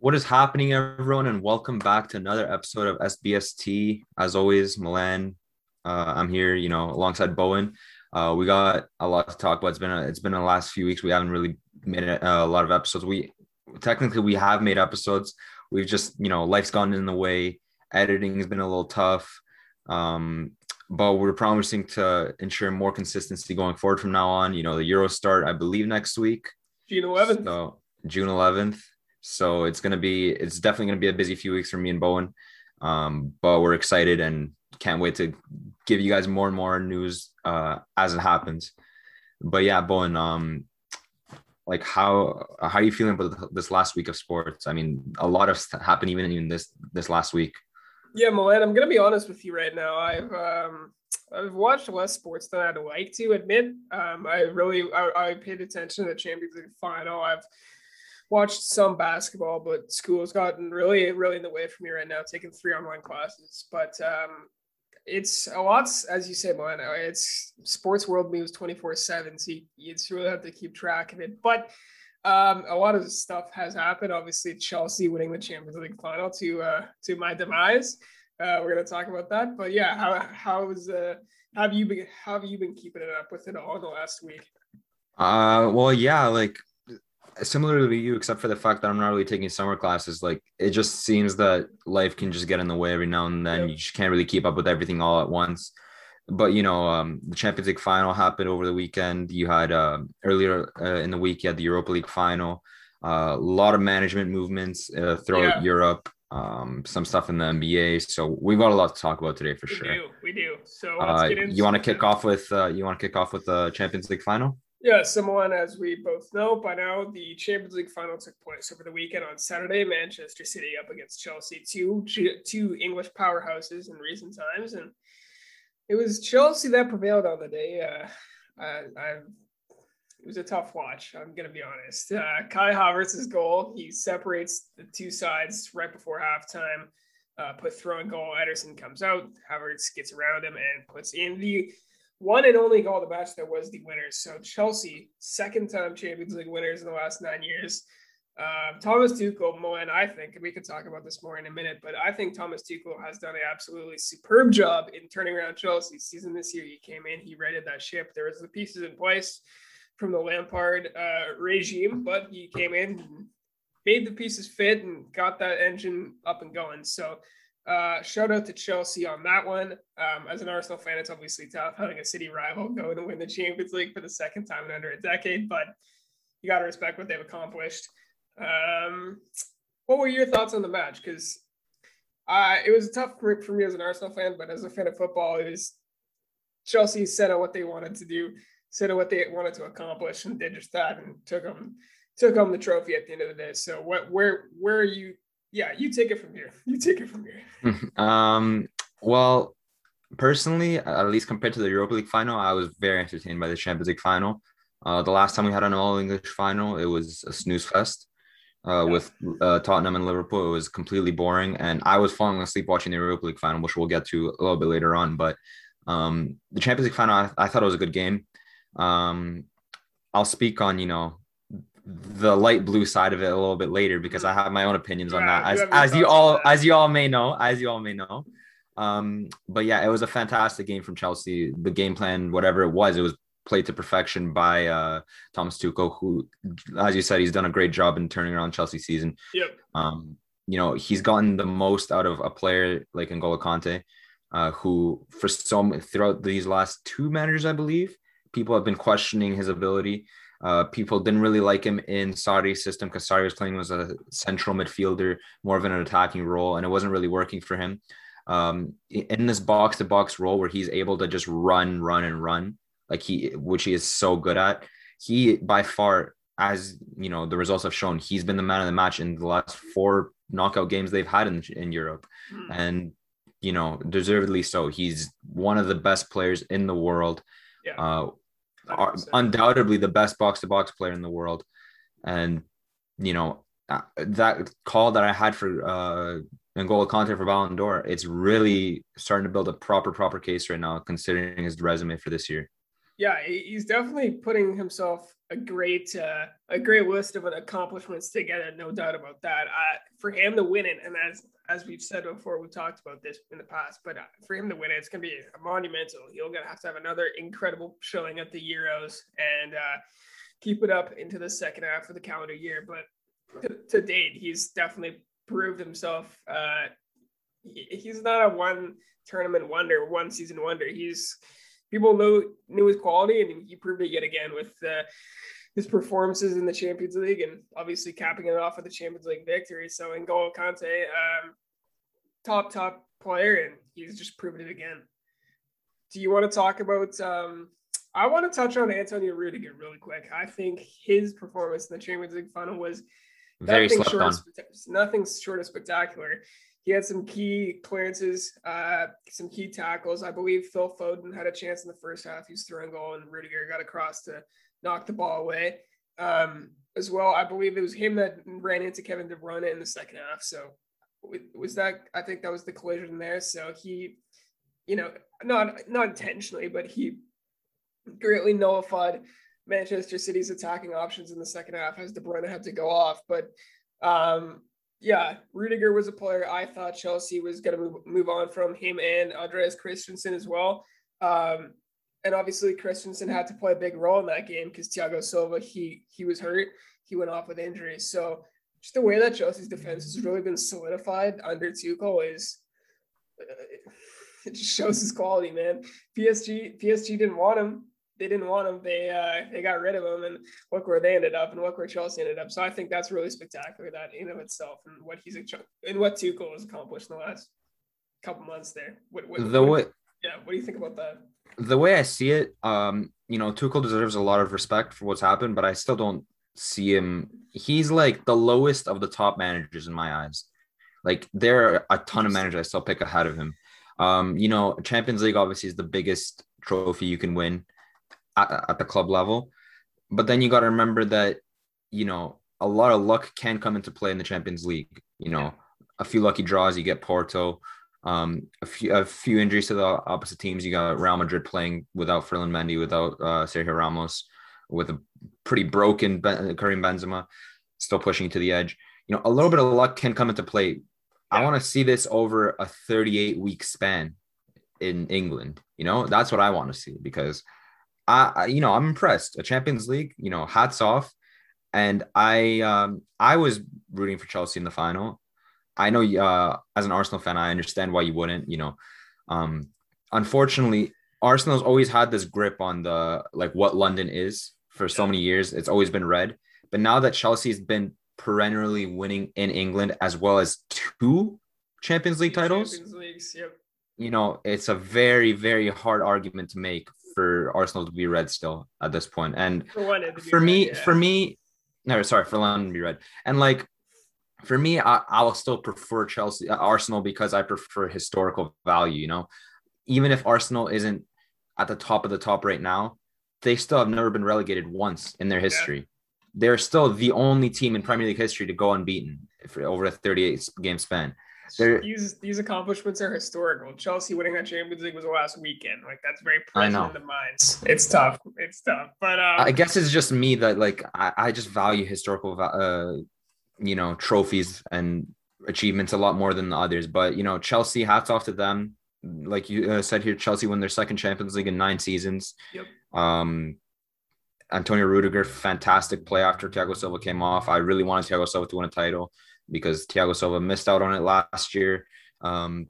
What is happening, everyone, and welcome back to another episode of SBST. As always, Milan, uh, I'm here, you know, alongside Bowen. Uh, we got a lot to talk about. It's been a, it's been the last few weeks. We haven't really made a, a lot of episodes. We technically we have made episodes. We've just, you know, life's gone in the way. Editing has been a little tough. Um, but we're promising to ensure more consistency going forward from now on. You know, the Euro start, I believe, next week. June 11th. So June 11th. So it's gonna be, it's definitely gonna be a busy few weeks for me and Bowen. Um, but we're excited and can't wait to give you guys more and more news uh, as it happens. But yeah, Bowen, um, like how how are you feeling about this last week of sports? I mean, a lot of stuff happened even in this this last week. Yeah, Milan, I'm gonna be honest with you right now. I've um I've watched less sports than I'd like to admit. Um, I really I, I paid attention to the Champions League final. I've watched some basketball, but school's gotten really really in the way for me right now, taking three online classes. But um, it's a lot, as you say, Milan. It's sports world moves 24 seven, so you, you really have to keep track of it. But um, a lot of stuff has happened. Obviously, Chelsea winning the Champions League final to uh, to my demise. Uh, we're gonna talk about that. But yeah, how how was uh, have you been have you been keeping it up with it all the last week? Uh, well, yeah, like similar to you, except for the fact that I'm not really taking summer classes. Like it just seems that life can just get in the way every now and then. Yep. You just can't really keep up with everything all at once but you know um, the champions league final happened over the weekend you had uh, earlier uh, in the week you had the europa league final uh, a lot of management movements uh, throughout yeah. europe um, some stuff in the nba so we've got a lot to talk about today for we sure do, we do so uh, you want to kick off with uh, you want to kick off with the champions league final yeah, someone, as we both know by now, the Champions League final took place over the weekend on Saturday. Manchester City up against Chelsea, two two English powerhouses in recent times, and it was Chelsea that prevailed on the day. Uh, I, I, it was a tough watch. I'm gonna be honest. Uh, Kai Havertz's goal, he separates the two sides right before halftime. Uh, put throwing goal. Ederson comes out. Havertz gets around him and puts in the one and only goal of the match that was the winners. So Chelsea, second time Champions League winners in the last nine years. Uh, Thomas Tuchel, Milan, I think, and we can talk about this more in a minute, but I think Thomas Tuchel has done an absolutely superb job in turning around Chelsea's season this year. He came in, he raided that ship. There was the pieces in place from the Lampard uh, regime, but he came in, made the pieces fit, and got that engine up and going. So uh, shout out to Chelsea on that one. Um, as an Arsenal fan, it's obviously tough having a city rival go and win the Champions League for the second time in under a decade, but you got to respect what they've accomplished. Um, what were your thoughts on the match? Because uh, it was a tough for, for me as an Arsenal fan, but as a fan of football, it was Chelsea set out what they wanted to do, set out what they wanted to accomplish, and did just that, and took them took home the trophy at the end of the day. So, what where where are you? Yeah, you take it from here. You take it from here. um. Well, personally, at least compared to the Europa League final, I was very entertained by the Champions League final. Uh, the last time we had an All English final, it was a snooze fest uh, with uh, Tottenham and Liverpool. It was completely boring, and I was falling asleep watching the Europa League final, which we'll get to a little bit later on. But um, the Champions League final, I, I, thought it was a good game. Um, I'll speak on you know the light blue side of it a little bit later because I have my own opinions yeah, on that, as as you all as you all may know, as you all may know. Um, but yeah, it was a fantastic game from Chelsea. The game plan, whatever it was, it was played to perfection by uh, Thomas Tuchel, who, as you said, he's done a great job in turning around Chelsea season. Yep. Um, you know, he's gotten the most out of a player like N'Golo Kante, uh, who for some throughout these last two managers, I believe, people have been questioning his ability. Uh, people didn't really like him in Sarri's system because Sarri was playing as a central midfielder, more of an attacking role, and it wasn't really working for him. Um, in this box to box role where he's able to just run, run, and run, like he which he is so good at. He by far, as you know, the results have shown, he's been the man of the match in the last four knockout games they've had in in Europe, mm. and you know, deservedly so. He's one of the best players in the world. Yeah. Uh, undoubtedly the best box to box player in the world, and you know uh, that call that I had for uh N'Golo Kante for Ballon d'Or, it's really starting to build a proper proper case right now, considering his resume for this year. Yeah, he's definitely putting himself a great uh, a great list of accomplishments together. No doubt about that. Uh, for him to win it, and as as we've said before, we've talked about this in the past, but uh, for him to win it, it's going to be a monumental. He'll gonna have to have another incredible showing at the Euros and uh, keep it up into the second half of the calendar year. But to, to date, he's definitely proved himself. Uh, he, he's not a one tournament wonder, one season wonder. He's people knew knew his quality, and he proved it yet again with uh, his performances in the Champions League, and obviously capping it off with the Champions League victory. So N'Golo Kante, um, top top player, and he's just proven it again. Do you want to talk about? Um, I want to touch on Antonio Rudiger really quick. I think his performance in the Champions League final was very nothing short, of, nothing short of spectacular. He had some key clearances, uh, some key tackles. I believe Phil Foden had a chance in the first half. He was throwing goal, and Rudiger got across to knock the ball away. Um, as well, I believe it was him that ran into Kevin De Bruyne in the second half. So was that? I think that was the collision there. So he, you know, not not intentionally, but he greatly nullified Manchester City's attacking options in the second half as De Bruyne had to go off. But um, yeah, Rudiger was a player I thought Chelsea was going to move, move on from him and Andreas Christensen as well. Um, and obviously Christensen had to play a big role in that game because Thiago Silva he he was hurt, he went off with injuries. So just the way that Chelsea's defense has really been solidified under Tuchel is uh, it just shows his quality, man. PSG PSG didn't want him they didn't want him. They uh, they got rid of him, and look where they ended up, and look where Chelsea ended up. So I think that's really spectacular that in of itself, and what he's and what Tuchel has accomplished in the last couple months there. What, what, the what, way, yeah, what do you think about that? The way I see it, um, you know, Tuchel deserves a lot of respect for what's happened, but I still don't see him. He's like the lowest of the top managers in my eyes. Like there are a ton of managers I still pick ahead of him. Um, you know, Champions League obviously is the biggest trophy you can win at, at the club level. But then you got to remember that, you know, a lot of luck can come into play in the Champions League. You know, a few lucky draws, you get Porto. Um, a few a few injuries to the opposite teams. You got Real Madrid playing without Ferland Mendy, without uh, Sergio Ramos, with a pretty broken ben- Karim Benzema, still pushing to the edge. You know, a little bit of luck can come into play. I want to see this over a 38 week span in England. You know, that's what I want to see because I, you know, I'm impressed. A Champions League, you know, hats off. And I, um, I was rooting for Chelsea in the final. I know, uh, as an Arsenal fan, I understand why you wouldn't. You know, um, unfortunately, Arsenal's always had this grip on the like what London is for so many years. It's always been red. But now that Chelsea's been perennially winning in England as well as two Champions League titles, Champions Leagues, yep. you know, it's a very, very hard argument to make for Arsenal to be red still at this point. And for, for me, red, yeah. for me, no, sorry, for London to be red. And like for me, I, I will still prefer Chelsea, uh, Arsenal because I prefer historical value. You know, even if Arsenal isn't at the top of the top right now, they still have never been relegated once in their history. Yeah. They're still the only team in Premier League history to go unbeaten for over a 38 game span. They're, these these accomplishments are historical. Chelsea winning that Champions League was last weekend. Like that's very present in the minds. It's tough. It's tough. But um, I guess it's just me that like I, I just value historical uh you know trophies and achievements a lot more than the others. But you know Chelsea, hats off to them. Like you uh, said here, Chelsea won their second Champions League in nine seasons. Yep. Um, Antonio Rudiger, fantastic play after Thiago Silva came off. I really wanted Thiago Silva to win a title because Thiago Silva missed out on it last year. Um,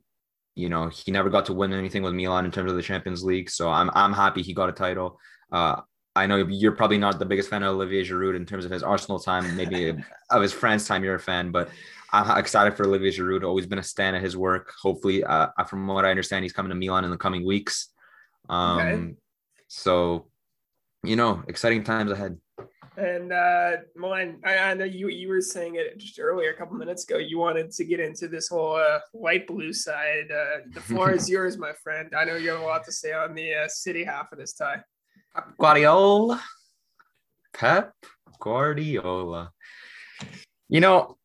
you know, he never got to win anything with Milan in terms of the Champions League. So I'm I'm happy he got a title. Uh, I know you're probably not the biggest fan of Olivier Giroud in terms of his Arsenal time, maybe of his France time. You're a fan, but I'm excited for Olivier Giroud. Always been a fan of his work. Hopefully, uh, from what I understand, he's coming to Milan in the coming weeks. Um, okay. So, you know, exciting times ahead. And uh, Milan, I, I, know you you were saying it just earlier, a couple minutes ago. You wanted to get into this whole uh, light blue side. Uh, the floor is yours, my friend. I know you have a lot to say on the uh, city half of this tie. Guardiola, Pep Guardiola. You know,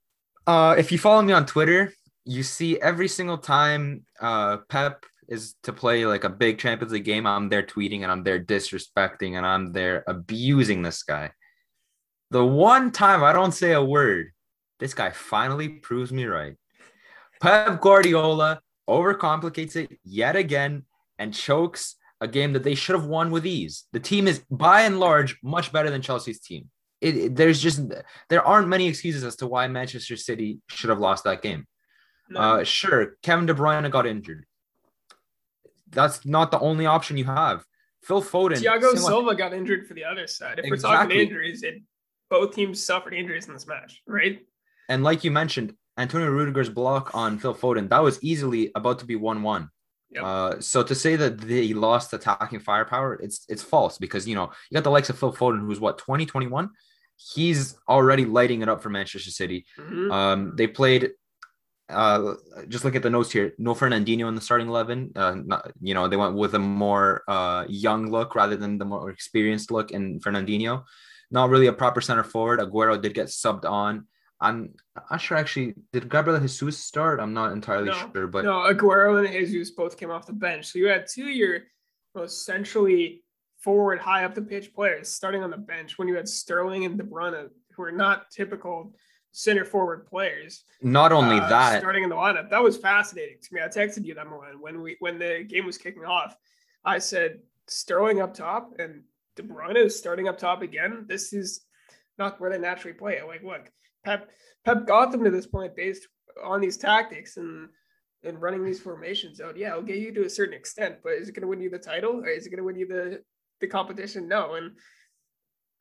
uh, if you follow me on Twitter, you see every single time uh, Pep is to play like a big Champions League game, I'm there tweeting and I'm there disrespecting and I'm there abusing this guy. The one time I don't say a word, this guy finally proves me right. Pep Guardiola overcomplicates it yet again and chokes a game that they should have won with ease. The team is by and large much better than Chelsea's team. It, it, there's just there aren't many excuses as to why Manchester City should have lost that game. No. Uh, sure, Kevin De Bruyne got injured. That's not the only option you have. Phil Foden, Thiago Silva like, got injured for the other side. If exactly. we're talking injuries, it, both teams suffered injuries in this match, right? And like you mentioned, Antonio Rudiger's block on Phil Foden that was easily about to be one-one. Yep. Uh, so to say that they lost attacking firepower, it's it's false because you know you got the likes of Phil Foden, who's what 2021. He's already lighting it up for Manchester City. Mm-hmm. Um, they played. Uh, just look at the notes here. No Fernandinho in the starting eleven. Uh, not, you know they went with a more uh young look rather than the more experienced look in Fernandinho. Not really a proper center forward. Aguero did get subbed on. I'm not sure actually. Did Gabriel Jesus start? I'm not entirely no, sure, but no, Aguero and Jesus both came off the bench. So you had two of your most centrally forward, high up the pitch players starting on the bench when you had Sterling and De Bruyne, who are not typical center forward players. Not only uh, that, starting in the lineup, that was fascinating to me. I texted you that morning when we when the game was kicking off. I said Sterling up top and De Bruyne is starting up top again. This is not where they naturally play. Like, look, Pep Pep got them to this point based on these tactics and and running these formations out. Yeah, it'll get you to a certain extent, but is it going to win you the title? Or is it going to win you the the competition? No, and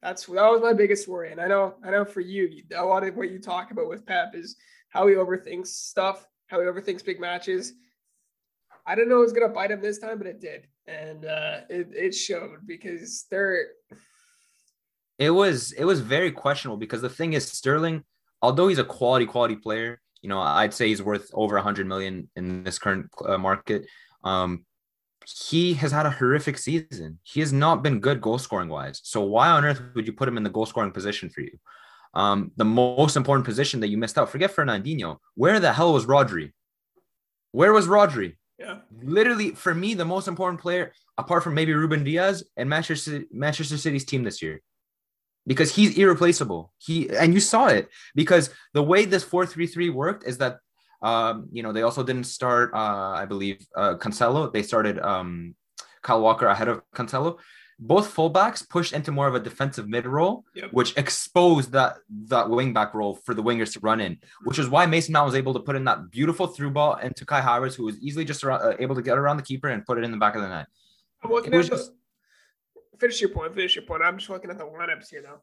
that's that was my biggest worry. And I know I know for you, a lot of what you talk about with Pep is how he overthinks stuff, how he overthinks big matches. I didn't know it was going to bite him this time, but it did, and uh, it it showed because they're. It was it was very questionable because the thing is Sterling although he's a quality quality player, you know, I'd say he's worth over 100 million in this current uh, market. Um, he has had a horrific season. He has not been good goal scoring wise. So why on earth would you put him in the goal scoring position for you? Um, the most important position that you missed out. Forget Fernandinho. Where the hell was Rodri? Where was Rodri? Yeah. Literally, for me, the most important player, apart from maybe Ruben Dias and Manchester Manchester City's team this year because he's irreplaceable. He and you saw it because the way this 4-3-3 worked is that um, you know, they also didn't start uh, I believe uh, Cancelo. They started um, Kyle Walker ahead of Cancelo. Both fullbacks pushed into more of a defensive mid role, yep. which exposed that that wing back role for the wingers to run in, which is why Mason Mount was able to put in that beautiful through ball into Kai Havertz, who was easily just around, uh, able to get around the keeper and put it in the back of the net. Well, it was just, finish your point. Finish your point. I'm just looking at the lineups here now.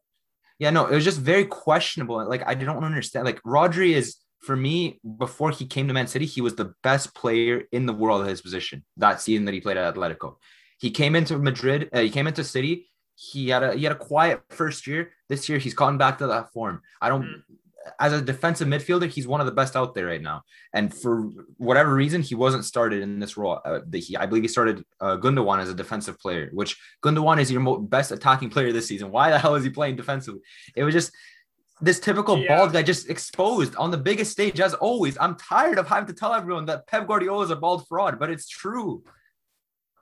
Yeah, no, it was just very questionable. Like I don't understand. Like Rodri is for me before he came to Man City, he was the best player in the world at his position that season that he played at Atletico. He came into Madrid. Uh, he came into City. He had a he had a quiet first year. This year he's gotten back to that form. I don't. Mm as a defensive midfielder, he's one of the best out there right now. And for whatever reason, he wasn't started in this role. Uh, the, he, I believe he started uh, Gundogan as a defensive player, which Gundogan is your mo- best attacking player this season. Why the hell is he playing defensively? It was just this typical yeah. bald guy just exposed on the biggest stage as always. I'm tired of having to tell everyone that Pep Guardiola is a bald fraud, but it's true.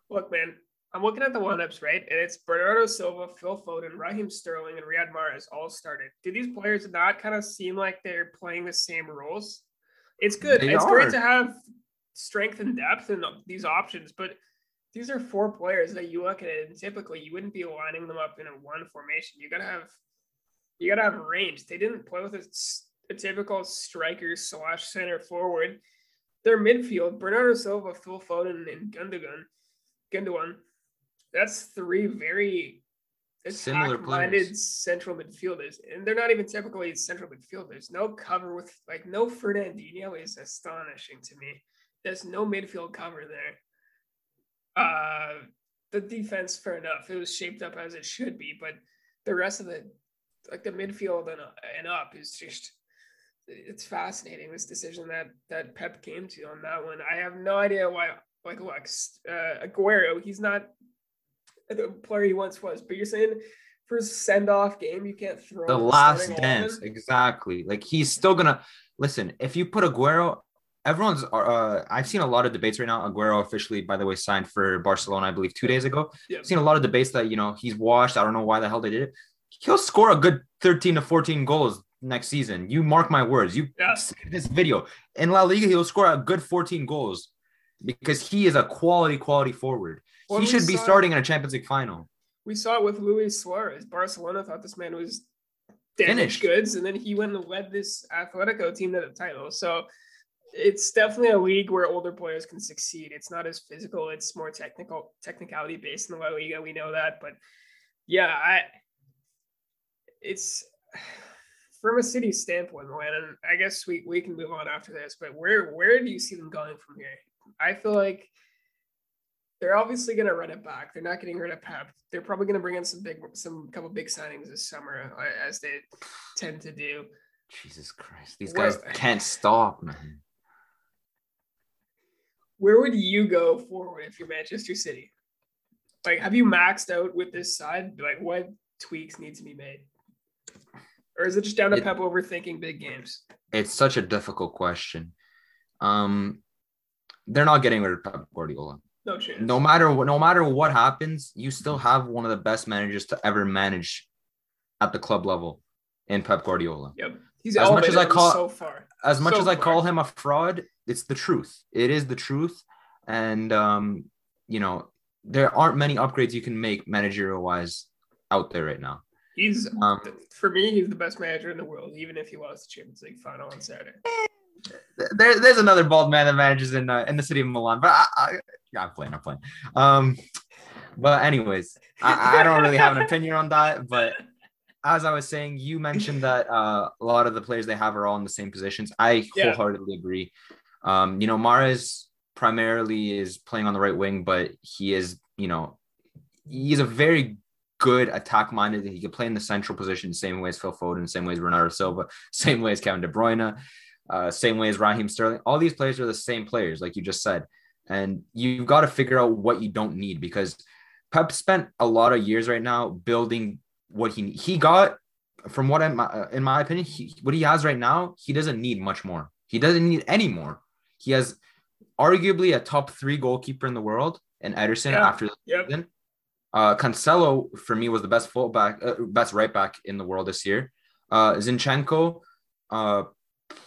Look, man, I'm looking at the lineups, right? And it's Bernardo Silva, Phil Foden, Raheem Sterling, and Riyad Mahrez all started. Do these players not kind of seem like they're playing the same roles? It's good. They it's are. great to have strength and depth in these options, but these are four players that you look at it, and typically you wouldn't be lining them up in a one formation. You gotta have you gotta have range. They didn't play with a, a typical striker slash center forward. Their midfield, Bernardo Silva, Phil Foden, and Gundogan, Gundogan that's three very similar minded central midfielders, and they're not even typically central midfielders. No cover with like no Fernandinho is astonishing to me. There's no midfield cover there. Uh, the defense, fair enough, it was shaped up as it should be, but the rest of the like the midfield and, and up is just it's fascinating this decision that that Pep came to on that one. I have no idea why like look, uh, Aguero, he's not the player he once was. But you're saying for a send off game, you can't throw the last dance. Exactly. Like he's still gonna listen. If you put Aguero everyone's uh I've seen a lot of debates right now. Aguero officially, by the way, signed for Barcelona, I believe, two days ago. Yeah. I've seen a lot of debates that you know he's washed. I don't know why the hell they did it. He'll score a good 13 to 14 goals next season. You mark my words. You see this video. In La Liga, he'll score a good 14 goals because he is a quality, quality forward. Well, he should be starting in a Champions League final. We saw it with Luis Suarez. Barcelona thought this man was damaged Finished. goods, and then he went and led this Atletico team to the title. So it's definitely a league where older players can succeed. It's not as physical; it's more technical, technicality based in the La Liga. We know that, but yeah, I it's from a city standpoint, man. And I guess we we can move on after this. But where where do you see them going from here? I feel like they're obviously going to run it back. They're not getting rid of Pep. They're probably going to bring in some big, some couple big signings this summer, uh, as they tend to do. Jesus Christ. These Where- guys can't stop, man. Where would you go forward if you're Manchester City? Like, have you maxed out with this side? Like, what tweaks need to be made? Or is it just down to It- Pep overthinking big games? It's such a difficult question. Um, they're not getting rid of Pep Guardiola. No chance. no matter what no matter what happens you still have one of the best managers to ever manage at the club level in pep guardiola Yep. He's As much as I call- so far. as much So as i call him a fraud it's the truth it is the truth and um you know there aren't many upgrades you can make managerial wise out there right now He's um for me, he's the best manager in the world, even if he lost the Champions League final on Saturday. there, there's another bald man that manages in uh, in the city of milan but I, I i'm playing i'm playing um but anyways I, I don't really have an opinion on that but as I was saying, you mentioned that uh, a lot of the players they have are all in the same positions. I Yeah. wholeheartedly agree. Um, you know, Mahrez primarily is playing on the right wing, but he is, you know, he's a very good attack minded. He can play in the central position, same way as Phil Foden, same way as Bernardo Silva, same way as Kevin De Bruyne, uh, same way as Raheem Sterling. All these players are the same players, like you just said. And you've got to figure out what you don't need because Pep spent a lot of years right now building what he he got. From what I'm uh, in my opinion he, what he has right now he doesn't need much more. He doesn't need any more. He has arguably a top three goalkeeper in the world and Ederson Yeah. after the Yep. season. Uh Cancelo for me was the best fullback uh, best right back in the world this year. Uh Zinchenko uh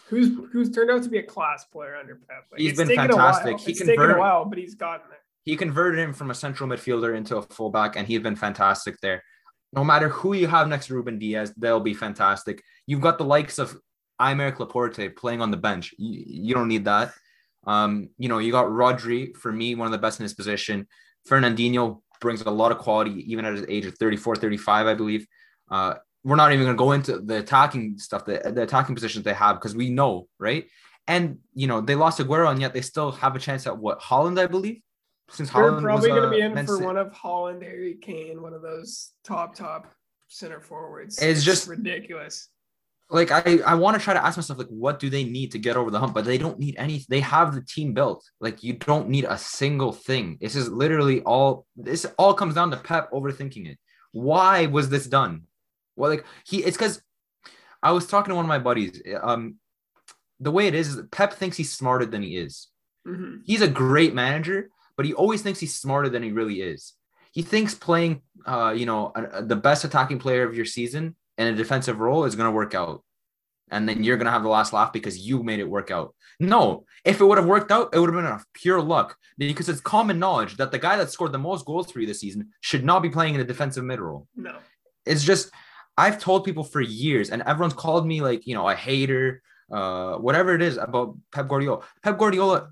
Who's who's turned out to be a class player under Pep. Like, He's it's been fantastic. He it's taken a while, but he's gotten there. he converted him from a central midfielder into a fullback, and he's been fantastic there. No matter who you have next to Ruben Dias, they'll be fantastic. You've got the likes of Aymeric Laporte playing on the bench. You, you don't need that. Um, you know, you got Rodri, for me, one of the best in his position. Fernandinho brings a lot of quality, even at his age of 34, 35, I believe. Uh, we're not even going to go into the attacking stuff, the, the attacking positions they have, because we know, right? And, you know, they lost Aguero, and yet they still have a chance at what? Haaland, I believe? Since They're Haaland probably going to uh, be in Man for one of Haaland, Harry Kane, one of those top top center forwards. It's just- ridiculous. like I, I want to try to ask myself like what do they need to get over the hump but they don't need any they have the team built like you don't need a single thing this is literally all this all comes down to pep overthinking it why was this done well like he it's because i was talking to one of my buddies um the way it is is pep thinks he's smarter than he is Mhm. he's a great manager, but he always thinks he's smarter than he really is. He thinks playing, uh, you know, a- a- the best attacking player of your season in a defensive role is going to work out, and then you're going to have the last laugh because you made it work out. No, if it would have worked out, it would have been a pure luck because it's common knowledge that the guy that scored the most goals for you this season should not be playing in a defensive mid role No. it's just I've told people for years, and everyone's called me like you know a hater, uh, whatever it is about Pep Guardiola. Pep Guardiola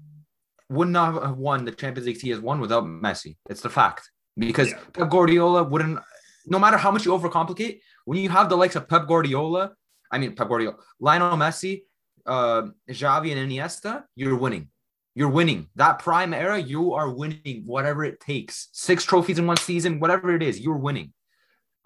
would not have won the Champions League he has won without Messi. It's the fact because Yeah. Pep Guardiola wouldn't. No matter how much you overcomplicate, when you have the likes of Pep Guardiola, I mean Pep Guardiola, Lionel Messi, uh, Xavi, and Iniesta, you're winning. You're winning that prime era. You are winning whatever it takes. Six trophies in one season, whatever it is, you're winning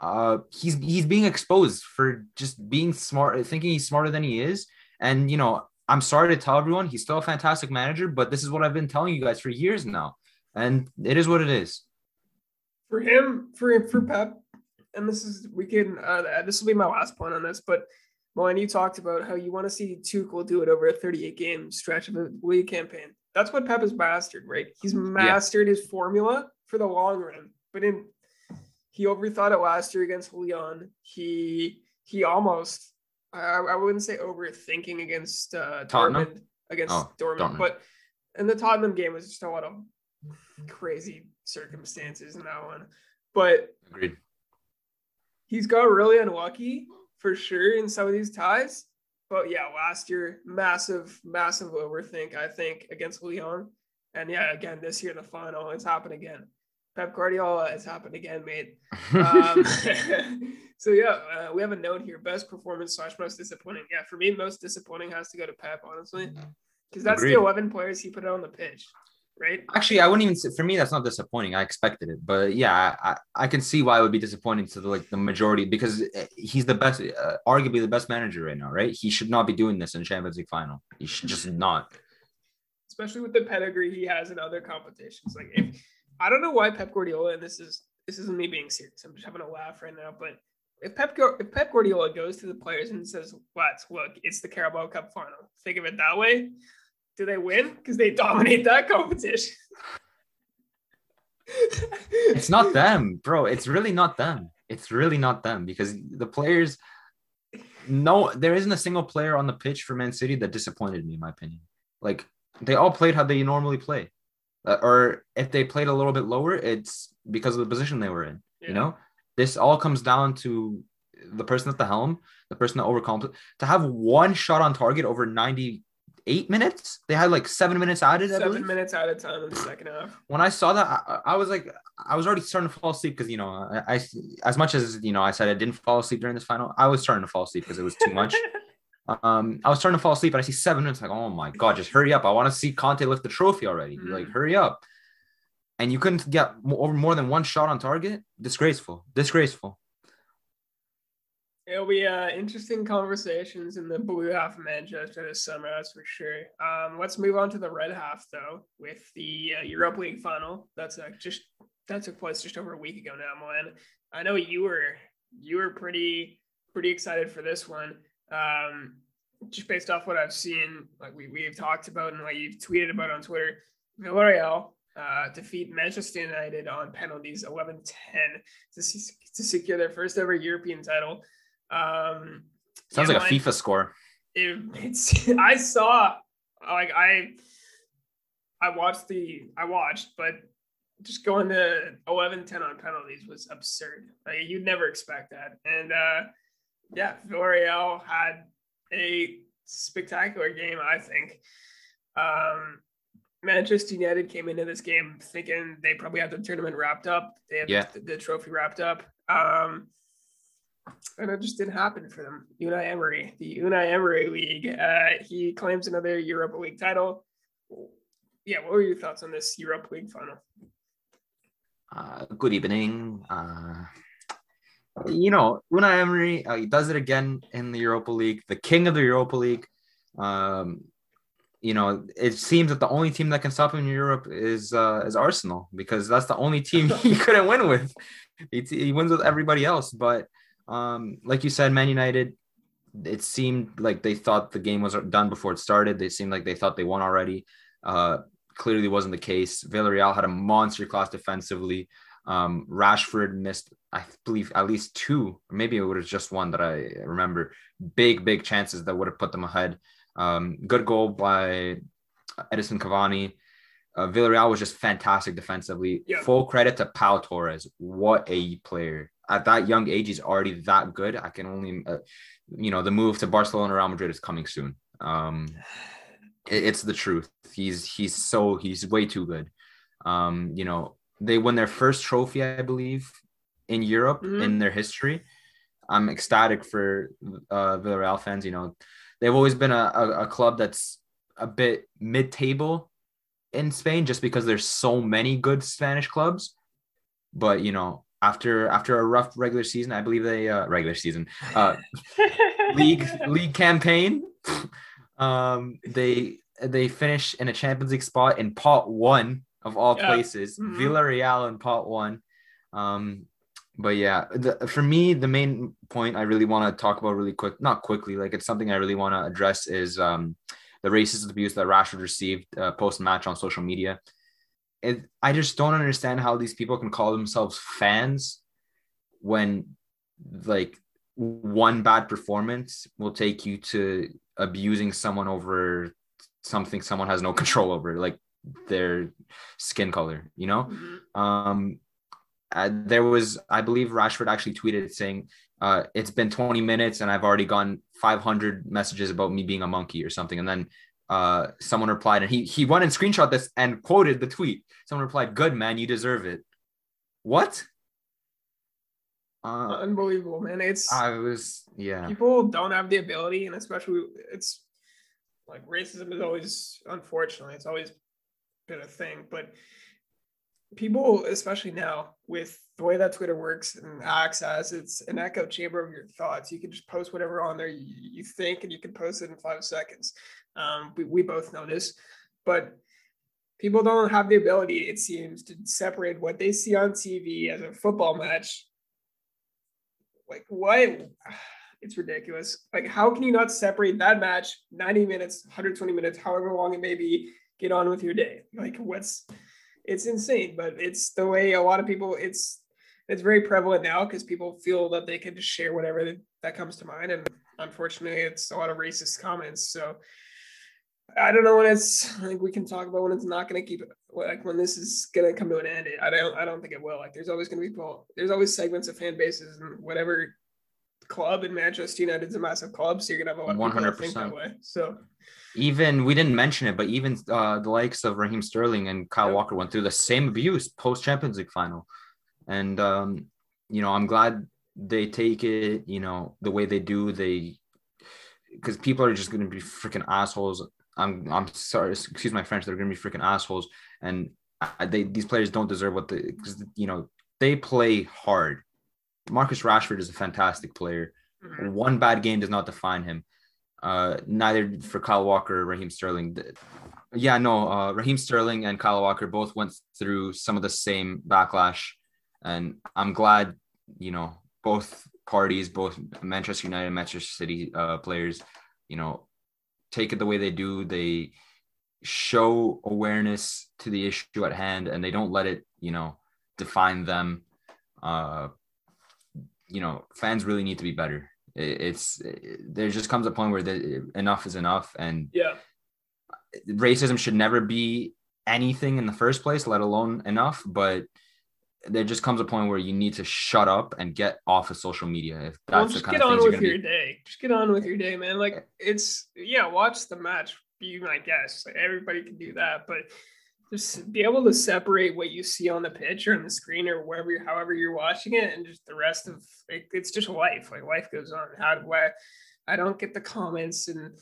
uh he's he's being exposed for just being smart thinking he's smarter than he is and you know i'm sorry to tell everyone he's still a fantastic manager but this is what i've been telling you guys for years now and it is what it is For him, for for Pep, and this is we can uh, this will be my last point on this, but and you talked about how you want to see Tuchel do it over a 38 game stretch of a league campaign. That's what Pep has mastered, right? He's mastered yeah. his formula for the long run. But in he overthought it last year against Lyon. He he almost I, I wouldn't say overthinking against uh, Dortmund against oh, Dortmund, Dortmund, but in the Tottenham game was just a lot of crazy circumstances in that one. But agreed. He's got really unlucky for sure in some of these ties. But yeah, last year, massive, massive overthink, I think, against Lyon. And yeah, again, this year in the final, it's happened again. Pep Guardiola has happened again, mate. Um, so yeah, uh, we have a note here: best performance slash most disappointing. Yeah, for me, most disappointing has to go to Pep, honestly, because that's Agreed. the eleven players he put on the pitch, right? Actually, I wouldn't even say for me that's not disappointing. I expected it, but yeah, I, I can see why it would be disappointing to the like the majority because uh, he's the best, uh, arguably the best manager right now, right? He should not be doing this in Champions League final. He should just not. Especially with the pedigree he has in other competitions, like if I don't know why Pep Guardiola, and this is this isn't me being serious. I'm just having a laugh right now. But if Pep if Pep Guardiola goes to the players and says, "What? Look, it's the Carabao Cup final. Think of it that way." Do they win? Because they dominate that competition. it's not them, bro. It's really not them. It's really not them because the players. No, there isn't a single player on the pitch for Man City that disappointed me, in my opinion. Like they all played how they normally play uh, or if they played a little bit lower, it's because of the position they were in. Yeah. You know, this all comes down to the person at the helm, the person that overcomes to have one shot on target over 98 minutes. They had like seven minutes added. Seven minutes out of time in the second half. When I saw that, I, I was like, I was already starting to fall asleep because you know, I, I as much as you know, I said I didn't fall asleep during this final. I was starting to fall asleep because it was too much. Um, I was starting to fall asleep, and I see seven minutes. Like, oh my god, just hurry up! I want to see Conte lift the trophy already. Mm. Like, hurry up! And you couldn't get over more than one shot on target. Disgraceful. Disgraceful. It'll be uh, interesting conversations in the blue half of Manchester this summer, that's for sure. Um, let's move on to the red half, though, with the uh, Europa League final. That's uh, just that took place just over a week ago now, Milan. I know you were you were pretty pretty excited for this one. Um, just based off what I've seen, like we, we've talked about and like you've tweeted about on Twitter, Villarreal uh, defeat Manchester United on penalties 11 10 to, to secure their first ever European title. Um, Sounds like a FIFA score. It, it's I saw like I I watched the I watched, but just going to 11 10 on penalties was absurd. Like you'd never expect that. And uh yeah, Villarreal had a spectacular game, I think. Um, Manchester United came into this game thinking they probably had the tournament wrapped up. They had yeah. the, the, trophy wrapped up. Um, and it just didn't happen for them. Unai Emery, the Unai Emery League, uh, he claims another Europa League title. Yeah, what were your thoughts on this Europa League final? Uh, good evening. Uh, you know, Unai Emery, uh, he does it again in the Europa League, the king of the Europa League. Um, you know, it seems that the only team that can stop him in Europe is uh, is Arsenal because that's the only team he couldn't win with. He, he wins with everybody else, but um, like you said, Man United. It seemed like they thought the game was done before it started. They seemed like they thought they won already. Uh, clearly wasn't the case. Villarreal had a monster class defensively. Um, Rashford missed, I believe, at least two, or maybe it was just one that I remember. Big, big chances that would have put them ahead. Um, good goal by Edinson Cavani. Uh, Villarreal was just fantastic defensively. Yeah. Full credit to Pau Torres. What a player! At that young age, he's already that good. I can only, uh, you know, the move to Barcelona, Real Madrid is coming soon. Um, it, it's the truth. He's he's so he's way too good. Um, you know, they won their first trophy, I believe, in Europe mm-hmm. in their history. I'm ecstatic for uh, Villarreal fans. You know, they've always been a, a, a club that's a bit mid-table in Spain, just because there's so many good Spanish clubs. But you know, after after a rough regular season, I believe they uh, regular season uh, league league campaign, um, they they finish in a Champions League spot in pot one of all yeah. places. Mm-hmm. Villarreal in pot one. Um, but yeah, the, for me, the main point I really want to talk about really quick, not quickly, like it's something I really want to address is um, the racist abuse that Rashford received uh, post match on social media. It, I just don't understand how these people can call themselves fans when like one bad performance will take you to abusing someone over something someone has no control over, like their skin color, you know? Mm-hmm. Um, uh, there was, I believe Rashford actually tweeted saying, uh, it's been 20 minutes and I've already gotten 500 messages about me being a monkey or something. And then uh, someone replied and he, he went and screenshot this and quoted the tweet. Someone replied, good man, you deserve it. What? Uh, Unbelievable, man. It's I was yeah. People don't have the ability, and especially it's like racism is always unfortunately it's always been a thing, but people, especially now with the way that Twitter works and acts as it's an echo chamber of your thoughts. You can just post whatever on there you, think, and you can post it in five seconds. Um, we, we both know this, but people don't have the ability, it seems, to separate what they see on TV as a football match like what? It's ridiculous. Like how can you not separate that match 90 minutes, 120 minutes, however long it may be, get on with your day? Like what's it's insane, but it's the way a lot of people it's it's very prevalent now because people feel that they can just share whatever that comes to mind and unfortunately it's a lot of racist comments so I don't know when it's like we can talk about when it's not going to keep like when this is going to come to an end. I don't I don't think it will. Like there's always going to be people. There's always segments of fan bases and whatever club in Manchester United's a massive club, so you're gonna have a lot of 100 think that way. So even we didn't mention it, but even uh, the likes of Raheem Sterling and Kyle. Walker went through the same abuse post Champions League final, and um, you know I'm glad they take it. You know the way they do. They because people are just going to be freaking assholes I'm I'm sorry, excuse my French. They're to be freaking assholes, and they these players don't deserve what they because you know they play hard. Marcus Rashford is a fantastic player. Mm-hmm. One bad game does not define him. Uh, neither for Kyle Walker or Raheem Sterling. Yeah, no, uh, Raheem Sterling and Kyle Walker both went through some of the same backlash, and I'm glad you know both parties, both Manchester United and Manchester City uh, players, you know, take it the way they do. They show awareness to the issue at hand and they don't let it, you know, define them. Uh, you know, fans really need to be better. it's it, there just comes a point where the, enough is enough, and yeah, racism should never be anything in the first place, let alone enough. But there just comes a point where you need to shut up and get off of social media. If that's well, just the kind get of on with your be... day. Just get on with your day, man. Like it's yeah, watch the match. Be my guest. Like, everybody can do that, but just be able to separate what you see on the pitch or on the screen or wherever, however you're watching it, and just the rest of it, it's just life. Like life goes on. How do I? I don't get the comments and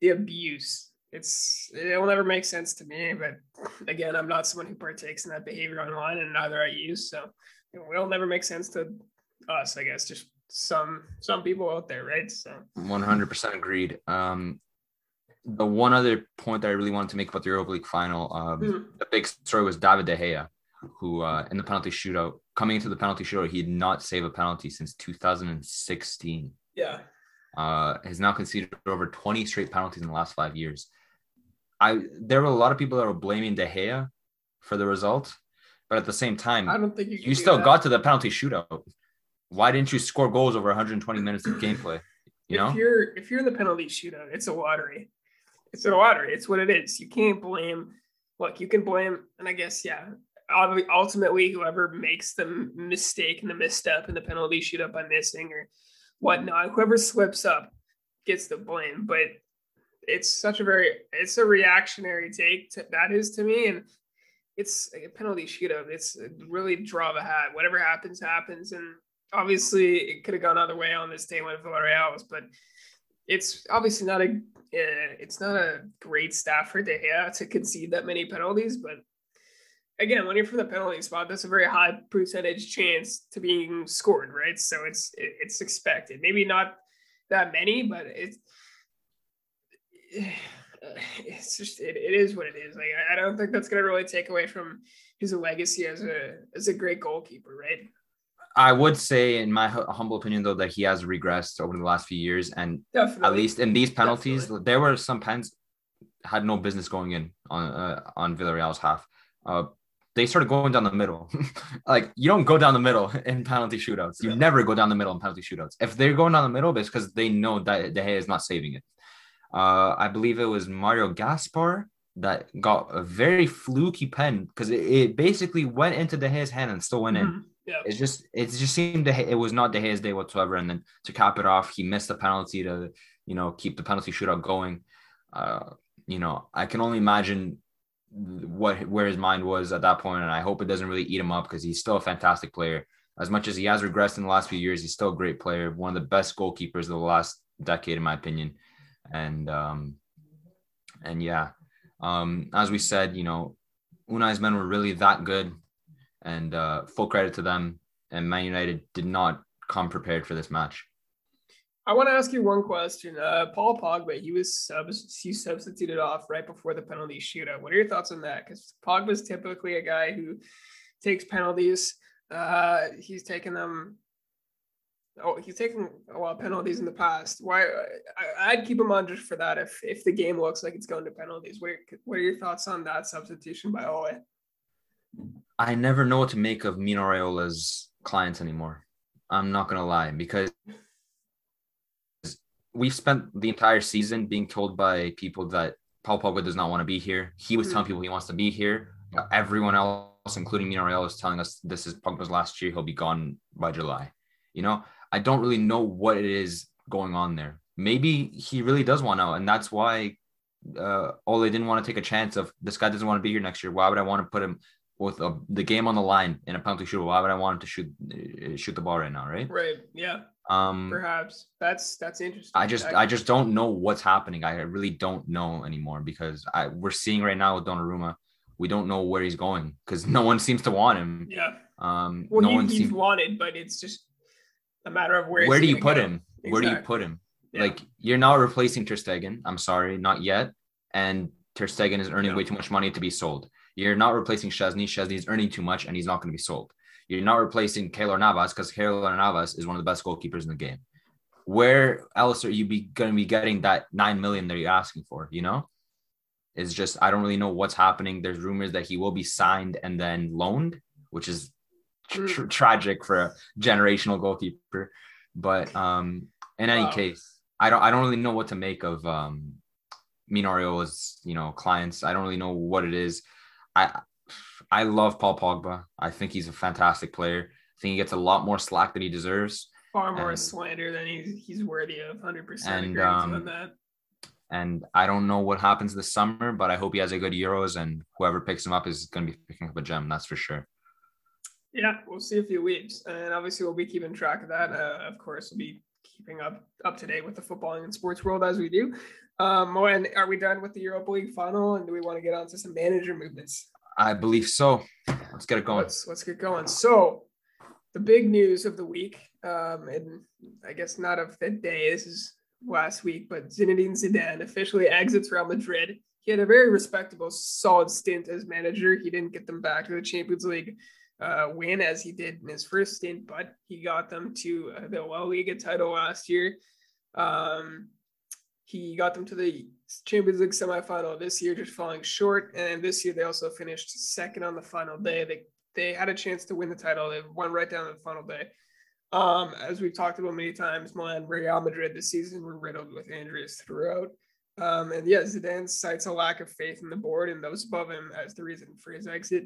the abuse it's it will never make sense to me. But again, I'm not someone who partakes in that behavior online, and neither I use. So it will never make sense to us, I guess. Just some some people out there, right? So 100% agreed. Um, the one other point that I really wanted to make about the Europa League final, um, mm-hmm. the big story was David De Gea, who uh, in the penalty shootout, coming into the penalty shootout, he had not saved a penalty since 2016. Yeah. Uh, has now conceded over 20 straight penalties in the last five years. I there were a lot of people that were blaming De Gea for the result, but at the same time, I don't think you, you still that. got to the penalty shootout. Why didn't you score goals over 120 minutes of gameplay? You know? if you're if you're in the penalty shootout, it's a lottery. It's a lottery. It's what it is. You can't blame. Look, you can blame, and I guess yeah. Ultimately, whoever makes the mistake and the misstep and the penalty shootout by missing or whatnot, whoever slips up gets the blame. But it's such a very it's a reactionary take to, that is to me and it's a penalty shootout it's really draw the hat whatever happens happens and obviously it could have gone other way on this day when Villarreal but it's obviously not a uh, it's not a great staff for De Gea to concede that many penalties but again when you're from the penalty spot that's a very high percentage chance to being scored right so it's it's expected maybe not that many but it's it's just it, it is what it is. Like I don't think that's gonna really take away from his legacy as a as a great goalkeeper, right? I would say, in my humble opinion, though, that he has regressed over the last few years, and Definitely. at least in these penalties, Definitely. there were some pens had no business going in on uh, on Villarreal's half. Uh, they started going down the middle. like you don't go down the middle in penalty shootouts. You Yeah. never go down the middle in penalty shootouts. If they're going down the middle, it's because they know that De Gea is not saving it. Uh, I believe it was Mario Gaspar that got a very fluky pen because it, it basically went into De Gea's hand and still went in. Yeah. It's just it just seemed Gea, it was not De Gea's day whatsoever. And then to cap it off, he missed the penalty to you know keep the penalty shootout going. Uh, you know, I can only imagine what where his mind was at that point, and I hope it doesn't really eat him up because he's still a fantastic player. As much as he has regressed in the last few years, he's still a great player, one of the best goalkeepers of the last decade, in my opinion. And um, and yeah, um, as we said, you know, Unai's men were really that good, and uh, full credit to them. And Man United did not come prepared for this match. I want to ask you one question. Uh, Paul Pogba, he was subs- he substituted off right before the penalty shootout. What are your thoughts on that? Because Pogba's typically a guy who takes penalties. Uh, he's taken them. Oh, he's taken a lot of penalties in the past. Why? I, I'd keep him on just for that. If if the game looks like it's going to penalties, what are, what are your thoughts on that substitution by Ole? I never know what to make of Mino Raiola's clients anymore. I'm not gonna lie because we've spent the entire season being told by people that Paul Pogba does not want to be here. He was telling Mhm. people he wants to be here. Everyone else, including Mino Raiola, is telling us this is Pogba's last year. He'll be gone by July. You know, I don't really know what it is going on there. Maybe he really does want out, and that's why uh, Ole didn't want to take a chance of this guy doesn't want to be here next year. Why would I want to put him with a, the game on the line in a penalty shootout? Why would I want him to shoot uh, shoot the ball right now? Right? Right. Yeah. Um, Perhaps that's that's interesting. I just I just don't know what's happening. I really don't know anymore because I we're seeing right now with Donnarumma, we don't know where he's going because no one seems to want him. yeah. Um, Well, no he, one he's seems. wanted, but it's just a matter of where. Where do you put go. him? Where do you put him? Yeah. Like you're not replacing Ter Stegen. I'm sorry, not yet. And Ter Stegen is earning Yeah. way too much money to be sold. You're not replacing Szczesny. Szczesny is earning too much, and he's not going to be sold. You're not replacing Keylor Navas because Keylor Navas is one of the best goalkeepers in the game. Where else are you be going to be getting that nine million that you're asking for? You know, it's just I don't really know what's happening. There's rumors that he will be signed and then loaned, which is tr- tr- tragic for a generational goalkeeper. But um, in any Wow. case, I don't I don't really know what to make of um, Mino Raiola's you know clients. I don't really know what it is. I I love Paul Pogba. I think he's a fantastic player. I think he gets a lot more slack than he deserves. Far more and- slander than he's he's worthy of. Hundred percent And, agree um, on that. And I don't know what happens this summer, but I hope he has a good Euros and whoever picks him up is going to be picking up a gem. That's for sure. Yeah, we'll see a few weeks, and obviously we'll be keeping track of that. Uh, of course, we'll be keeping up up to date with the footballing and sports world as we do. Um, when are we done with the Europa League final, and do we want to get on to some manager movements? I believe so. Let's get it going. Let's let's get going. So, the big news of the week, um, and I guess not of the day. This is last week, but Zinedine Zidane officially exits Real Madrid. He had a very respectable, solid stint as manager. He didn't get them back to the Champions League uh, win as he did in his first stint, but he got them to uh, the La Liga title last year. Um, he got them to the Champions League semifinal this year, just falling short. And this year, they also finished second on the final day. They they had a chance to win the title. They won right down to the final day. Um, as we've talked about many times, Milan, Real Madrid this season were riddled with injuries throughout. Um, and yeah, Zidane cites a lack of faith in the board and those above him as the reason for his exit.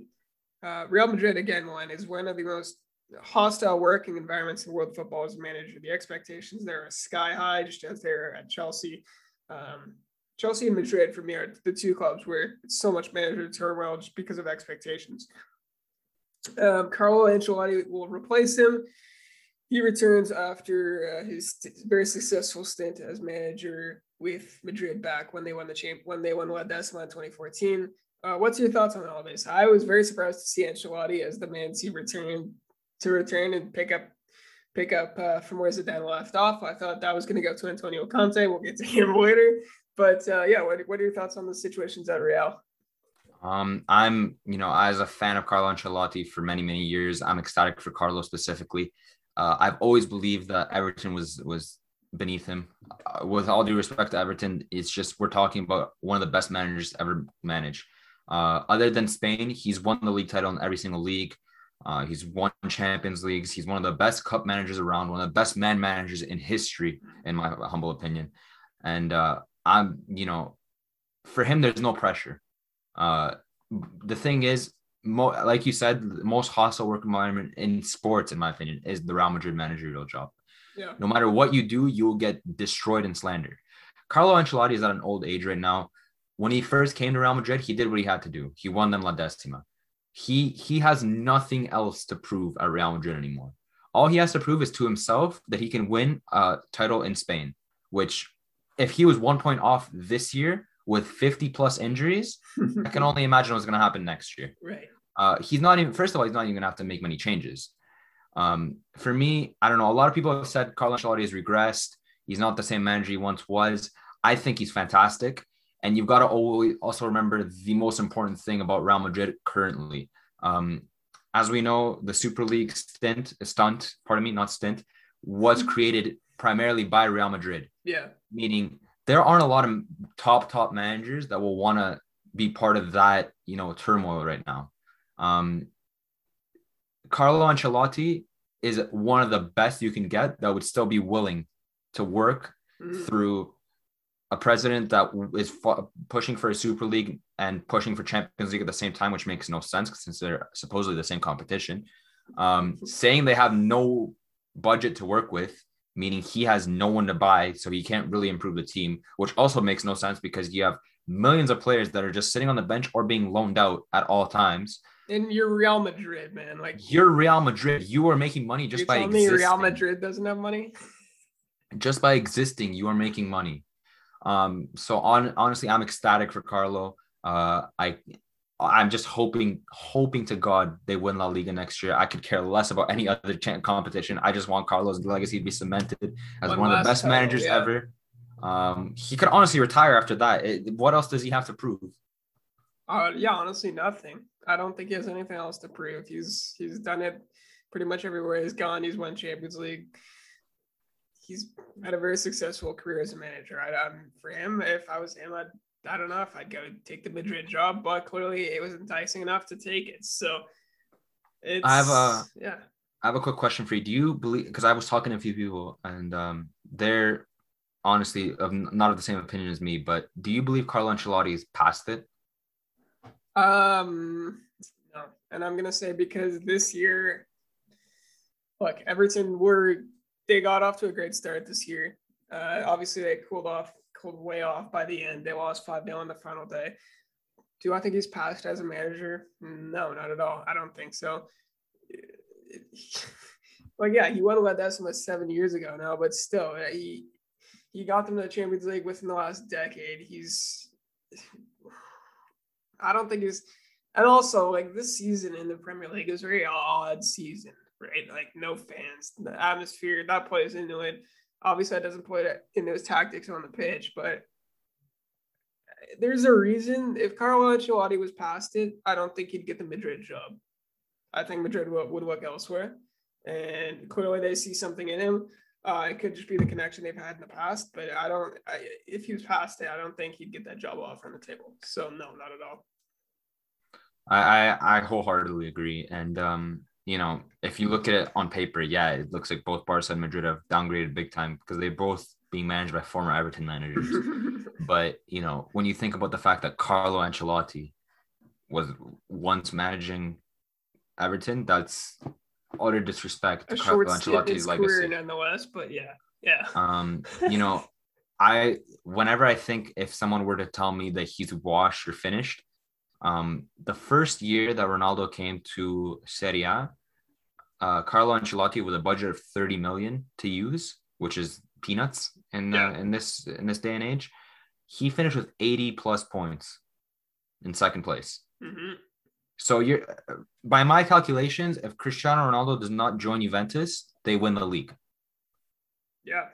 Uh, Real Madrid, again, Milan, is one of the most hostile working environments in world football as a manager. The expectations there are sky high, just as they're at Chelsea. Um, Chelsea and Madrid, for me, are the two clubs where it's so much manager turmoil just because of expectations. Um, Carlo Ancelotti will replace him. He returns after uh, his st- very successful stint as manager with Madrid back when they won the champ when they won La Decima in 2014. Uh, what's your thoughts on all this? I was very surprised to see Ancelotti as the man to return to return and pick up pick up uh, from where Zidane left off. I thought that was going to go to Antonio Conte. We'll get to him later. But uh, yeah, what, what are your thoughts on the situations at Real? Um, I'm, you know, as a fan of Carlo Ancelotti for many, many years, I'm ecstatic for Carlo specifically. Uh, I've always believed that Everton was was beneath him. Uh, with all due respect to Everton, it's just we're talking about one of the best managers ever managed. Uh, other than Spain, he's won the league title in every single league. Uh, he's won Champions Leagues. He's one of the best cup managers around, one of the best man managers in history, in my humble opinion. And uh, I'm, you know, for him, there's no pressure. Uh, the thing is, mo- like you said, the most hostile work environment in sports, in my opinion, is the Real Madrid managerial job. Yeah. No matter what you do, you will get destroyed and slandered. Carlo Ancelotti is at an old age right now. When he first came to Real Madrid, he did what he had to do. He won them La Decima. He he has nothing else to prove at Real Madrid anymore. All he has to prove is to himself that he can win a title in Spain, which if he was one point off this year with 50 plus injuries, I can only imagine what's going to happen next year. right. Uh, he's not even, first of all, he's not even going to have to make many changes. Um, for me, I don't know. A lot of people have said Carlo Ancelotti has regressed. He's not the same manager he once was. I think he's fantastic. And you've got to always also remember the most important thing about Real Madrid currently. Um, as we know, the Super League stint, stunt, pardon me, not stint, was created primarily by Real Madrid Yeah. meaning there aren't a lot of top top managers that will want to be part of that you know turmoil right now um carlo ancelotti is one of the best you can get that would still be willing to work Mhm. through a president that is fu- pushing for a super league and pushing for champions league at the same time which makes no sense since they're supposedly the same competition um saying they have no budget to work with meaning he has no one to buy, so he can't really improve the team, which also makes no sense because you have millions of players that are just sitting on the bench or being loaned out at all times. And you're Real Madrid, man. Like You're Real Madrid. You are making money just by existing. Real Madrid doesn't have money. Just by existing, you are making money. Um, so on honestly, I'm ecstatic for Carlo. Uh, I I'm just hoping, hoping to God they win La Liga next year. I could care less about any other competition. I just want Carlo's legacy to be cemented as One one, of the best managers yeah. ever. Um, he could honestly retire after that. It- what else does he have to prove? Uh, yeah, honestly, nothing. I don't think he has anything else to prove. He's he's done it pretty much everywhere he's gone. He's won Champions League. He's had a very successful career as a manager. I, um, for him, if I was him, I'd I don't know if I'd go take the Madrid job, but clearly it was enticing enough to take it. So it's I have a- yeah. I have a quick question for you. Do you believe? Because I was talking to a few people, and um, they're honestly of not of the same opinion as me. But do you believe Carlo Ancelotti is past it? Um, no, and I'm gonna say because this year, look, Everton were they got off to a great start this year. Uh, obviously they cooled off, cooled way off by the end. They lost five 0 on the final day. Do I think he's passed as a manager? No, not at all. I don't think so. Like, yeah, he won La Decima seven years ago now, but still, uh, he he got them to the Champions League within the last decade. He's, I don't think he's, and also like this season in the Premier League is a very odd season, right? Like no fans, the atmosphere that plays into it. Obviously, that doesn't play into his tactics on the pitch, but there's a reason. If Carlo Ancelotti was past it, I don't think he'd get the Madrid job. I think Madrid would, would look elsewhere, and clearly they see something in him. Uh, it could just be the connection they've had in the past, but I don't. I, if he was past it, I don't think he'd get that job off on the table. So no, not at all. I I wholeheartedly agree. And um, you know, if you look at it on paper, yeah, it looks like both Barca and Madrid have downgraded big time because they're both being managed by former Everton managers. but you know, when you think about the fact that Carlo Ancelotti was once managing Everton, that's utter disrespect to Carlo short stint in Ancelotti's legacy. nonetheless. But yeah, yeah. Um, you know, I whenever I think if someone were to tell me that he's washed or finished, um, the first year that Ronaldo came to Serie A, uh, Carlo Ancelotti with a budget of 30 million to use, which is peanuts in uh, in this in this day and age, he finished with 80 plus points in second place. hmm So you're by my calculations, if Cristiano Ronaldo does not join Juventus, they win the league. Yeah.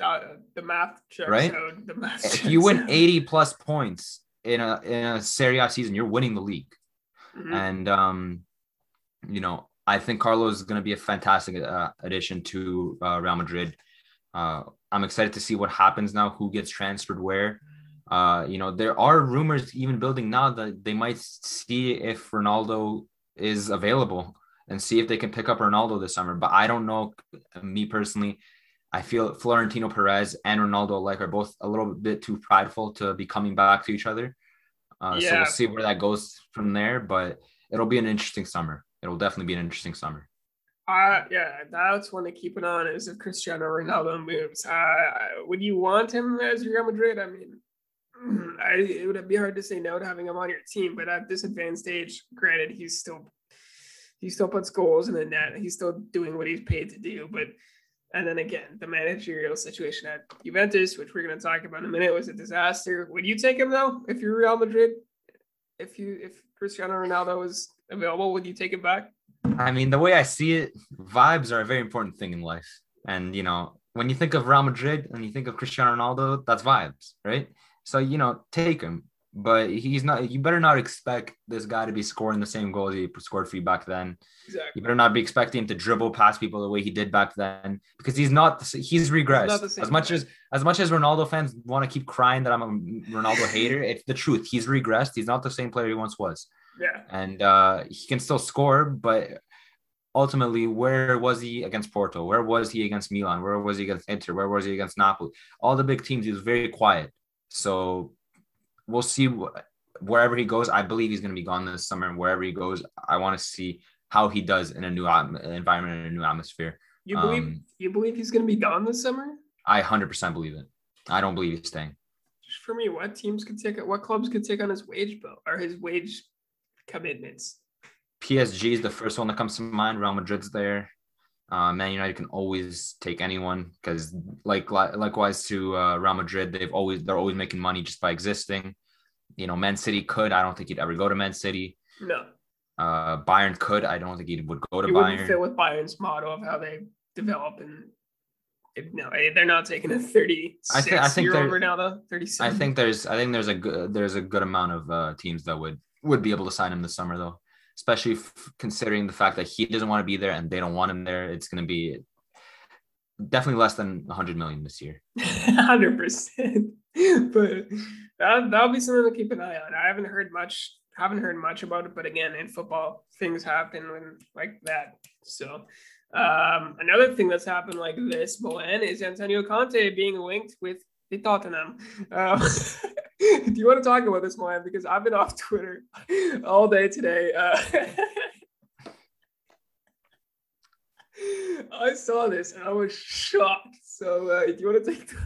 Uh, the math checks Right? out. The math If you win out. 80 plus points in a in a Serie A season, you're winning the league, Mhm. and um, you know, I think Carlos is going to be a fantastic uh, addition to uh, Real Madrid. Uh, I'm excited to see what happens now. Who gets transferred where? Uh, you know, there are rumors even building now that they might see if Ronaldo is available and see if they can pick up Ronaldo this summer. But I don't know. Me personally, I feel Florentino Perez and Ronaldo alike are both a little bit too prideful to be coming back to each other. Uh, So we'll see where that goes from there. But it'll be an interesting summer. It'll definitely be an interesting summer. Uh, yeah, that's one to keep an eye on is if Cristiano Ronaldo moves. Uh, would you want him as Real Madrid? I mean, I, it would be hard to say no to having him on your team, but at this advanced age, granted, he's still he still puts goals in the net. He's still doing what he's paid to do. But and then again, the managerial situation at Juventus, which we're going to talk about in a minute, was a disaster. Would you take him though if you're Real Madrid? If you if Cristiano Ronaldo was available, would you take him back? I mean, the way I see it, vibes are a very important thing in life. And, you know, when you think of Real Madrid and you think of Cristiano Ronaldo, that's vibes, right? So, you know, take him. But he's not, you better not expect this guy to be scoring the same goals he scored for you back then. Exactly. You better not be expecting him to dribble past people the way he did back then because he's not, he's regressed. same as much guy. as, as much as Ronaldo fans want to keep crying that I'm a Ronaldo hater, it's the truth. He's regressed. He's not the same player he once was Yeah. and uh, he can still score, but ultimately, where was he against Porto? Where was he against Milan? Where was he against Inter? Where was he against Napoli? All the big teams, he was very quiet. So we'll see wh- wherever he goes. I believe he's going to be gone this summer. And wherever he goes, I want to see how he does in a new atm- environment and a new atmosphere. You believe Um, you believe he's going to be gone this summer? I 100% believe it. I don't believe he's staying. Just for me, what teams could take what clubs could take on his wage bill or his wage commitments? PSG is the first one that comes to mind. Real Madrid's there. Uh, Man United can always take anyone because, like, li- likewise to uh, Real Madrid, they've always they're always making money just by existing. You know, Man City could. I don't think he'd ever go to Man City. No, Uh, Bayern could. I don't think he would go to it Bayern. fit with Bayern's model of how they develop and. No, eh, they're not taking a 36 I thi- I think year old Ronaldo. I think there's I think there's a good there's a good amount of uh, teams that would would be able to sign him this summer though, especially f- considering the fact that he doesn't want to be there and they don't want him there. It's going to be definitely less than 100 million this year. hundred percent. But that that'll be something to keep an eye on. I haven't heard much. Haven't heard much about it, but again, in football, things happen when like that. So, um, another thing that's happened like this, Milan, is Antonio Conte being linked with the Tottenham. Um, do you want to talk about this, Milan? Because I've been off Twitter all day today. Uh, I saw this and I was shocked. So, uh, do you want to take the,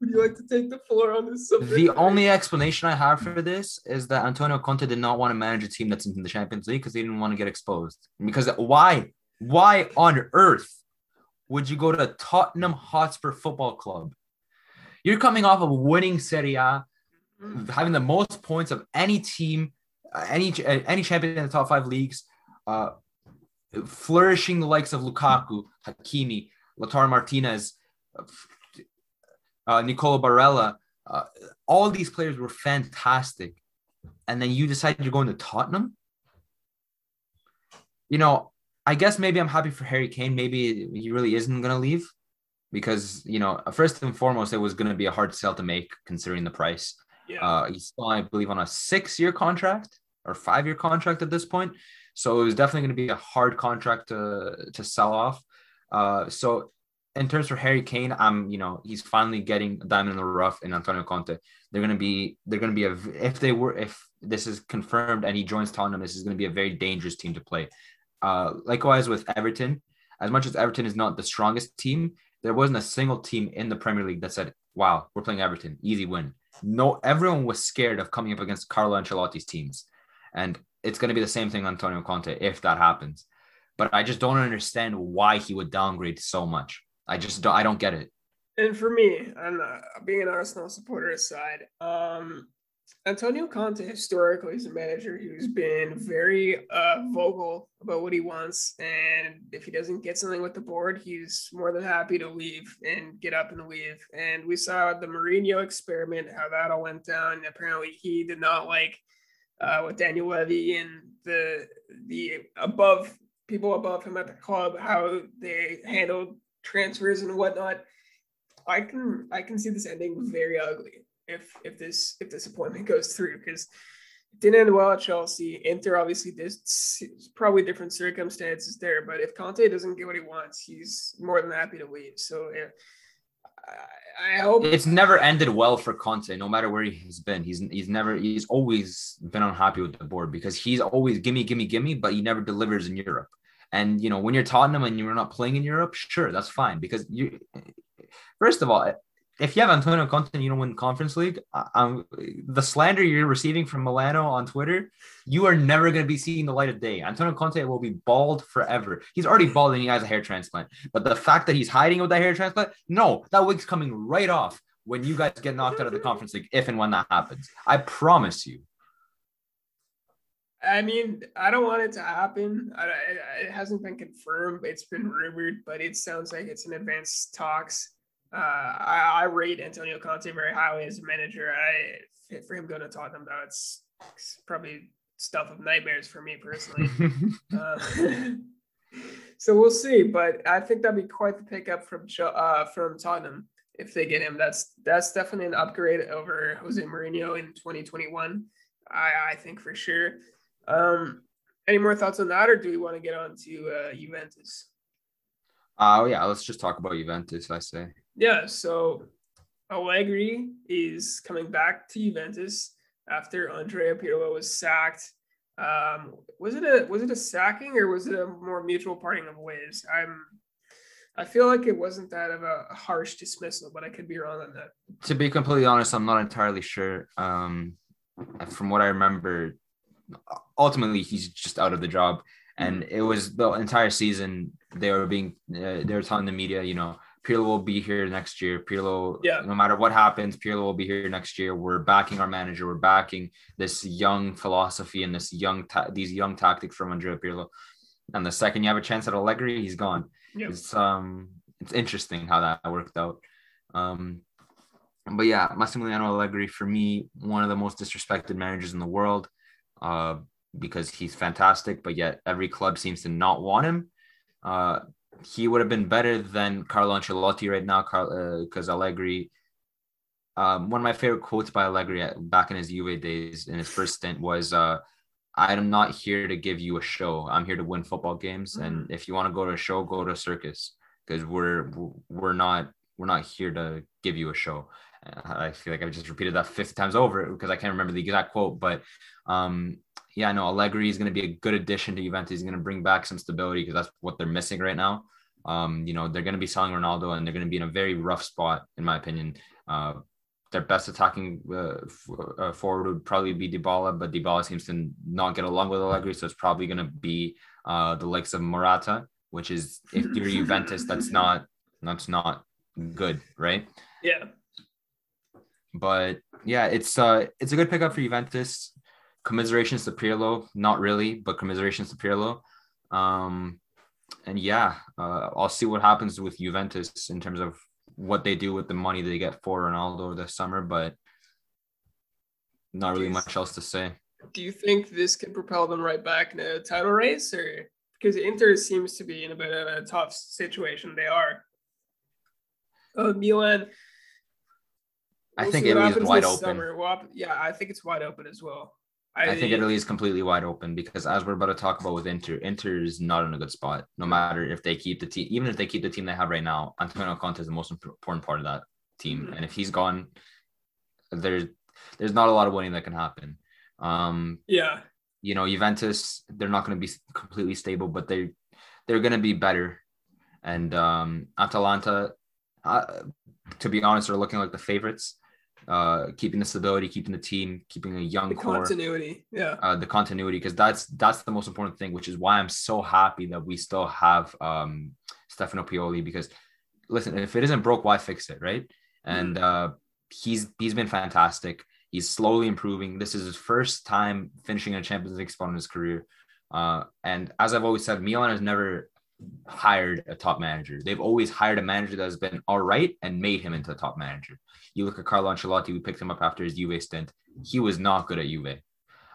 would you like to take the floor on this subject? The only explanation I have for this is that Antonio Conte did not want to manage a team that's in the Champions League because he didn't want to get exposed. Because why? Why on earth would you go to Tottenham Hotspur Football Club? You're coming off of winning Serie A, Mm, having the most points of any team, uh, any uh, any champion in the top five leagues, uh, flourishing the likes of Lukaku, Hakimi, Lautaro Martinez, uh, Nicolo Barella. Uh, all these players were fantastic, and then you decide you're going to Tottenham. You know, I guess maybe I'm happy for Harry Kane. Maybe he really isn't going to leave because you know, first and foremost, it was going to be a hard sell to make considering the price. Yeah. Uh, he's still, I believe, on a six-year contract or five-year contract at this point. So it was definitely going to be a hard contract to to sell off. Uh, so in terms for Harry Kane, I'm you know he's finally getting a diamond in the rough in Antonio Conte. They're going to be they're going to be a if they were if this is confirmed and he joins Tottenham, this is going to be a very dangerous team to play. Uh, likewise with Everton, as much as Everton is not the strongest team, there wasn't a single team in the Premier League that said, "Wow, we're playing Everton, easy win." No, everyone was scared of coming up against Carlo Ancelotti's teams, and it's going to be the same thing, on Antonio Conte, if that happens. But I just don't understand why he would downgrade so much. I just don't, I don't get it. and for me, and uh, being an Arsenal supporter aside, um, Antonio Conte historically is a manager who's been very uh, vocal about what he wants, and if he doesn't get something with the board, he's more than happy to leave and get up and leave. And we saw the Mourinho experiment, how that all went down. Apparently, he did not like uh, what Daniel Levy and the the above people above him at the club how they handled transfers and whatnot. I can I can see this ending very ugly if if this if this appointment goes through because it didn't end well at Chelsea. Inter obviously there's probably different circumstances there, but if Conte doesn't get what he wants, he's more than happy to leave. So yeah, I, I hope it's never ended well for Conte, no matter where he's been. He's he's never he's always been unhappy with the board because he's always gimme, gimme, gimme, but he never delivers in Europe. And you know, when you're Tottenham and you're not playing in Europe, sure, that's fine because you. First of all, if you have Antonio Conte you don't win Conference League, the slander you're receiving from Milano on Twitter, you are never going to be seeing the light of day. Antonio Conte will be bald forever. He's already bald and he has a hair transplant. But the fact that he's hiding with that hair transplant, no, that wig's coming right off when you guys get knocked out of the Conference League, if and when that happens. I promise you. I mean, I don't want it to happen. I, it hasn't been confirmed. It's been rumored, but it sounds like it's in advanced talks. Uh, I, I, rate Antonio Conte very highly as a manager. I for him going to Tottenham, though, it's, it's probably stuff of nightmares for me personally. uh, so we'll see, but I think that'd be quite the pickup from uh, from Tottenham if they get him. That's that's definitely an upgrade over Jose Mourinho in 2021. I, I think for sure. Um, any more thoughts on that, or do we want to get on to uh, Juventus? Oh uh, yeah, let's just talk about Juventus. I say. Yeah, so Allegri is coming back to Juventus after Andrea Pirlo was sacked. Um, was it a was it a sacking or was it a more mutual parting of ways? I'm I feel like it wasn't that of a harsh dismissal, but I could be wrong on that. To be completely honest, I'm not entirely sure. Um, from what I remember, ultimately he's just out of the job, and mm-hmm. it was the entire season they were being uh, they were telling the media, you know, Pirlo will be here next year. Pirlo, yeah. no matter what happens, Pirlo will be here next year. We're backing our manager. We're backing this young philosophy and this young ta- these young tactics from Andrea Pirlo. And the second you have a chance at Allegri, he's gone. Yep. It's um it's interesting how that worked out. Um, but yeah, Massimiliano Allegri for me one of the most disrespected managers in the world, uh, because he's fantastic, but yet every club seems to not want him. Uh, he would have been better than Carlo Ancelotti right now, because uh, Allegri. Um, one of my favorite quotes by Allegri back in his Juve days in his first stint was, uh, "I'm not here to give you a show. I'm here to win football games. Mm-hmm. And if you want to go to a show, go to a circus because we're we're not we're not here to give you a show." I feel like I've just repeated that 50 times over because I can't remember the exact quote, but um, yeah, no, Allegri is going to be a good addition to Juventus. He's going to bring back some stability because that's what they're missing right now. Um, you know, they're going to be selling Ronaldo and they're going to be in a very rough spot, in my opinion. Uh, their best attacking uh, uh, forward would probably be Dybala, but Dybala seems to not get along with Allegri, so it's probably going to be uh, the likes of Morata, which is if you're Juventus, that's not that's not good, right? Yeah. But yeah, it's uh it's a good pickup for Juventus. Commiserations to Pirlo, not really, but commiserations to Pirlo. Um, and yeah, uh, I'll see what happens with Juventus in terms of what they do with the money they get for Ronaldo this summer, but not really much else to say. Do you think this could propel them right back in a title race, or because Inter seems to be in a bit of a tough situation? They are. Uh, Milan. We'll I think Italy is wide open. Well, yeah, I think it's wide open as well. I, I, think Italy is completely wide open because as we're about to talk about with Inter, Inter is not in a good spot. No matter if they keep the team, even if they keep the team they have right now, Antonio Conte is the most important part of that team. Mm-hmm. And if he's gone, there's there's not a lot of winning that can happen. Um, yeah, you know, Juventus, they're not going to be completely stable, but they they're going to be better. And um, Atalanta, uh, to be honest, are looking like the favorites uh, keeping the stability, keeping the team, keeping a young the core, continuity, yeah, uh, the continuity, because that's that's the most important thing. Which is why I'm so happy that we still have um, Stefano Pioli. Because listen, if it isn't broke, why fix it, right? And mm. uh, he's he's been fantastic. He's slowly improving. This is his first time finishing a Champions League spot in his career. Uh, and as I've always said, Milan has never hired a top manager. They've always hired a manager that has been all right and made him into a top manager. You look at Carlo Ancelotti, we picked him up after his Juve stint. He was not good at Juve.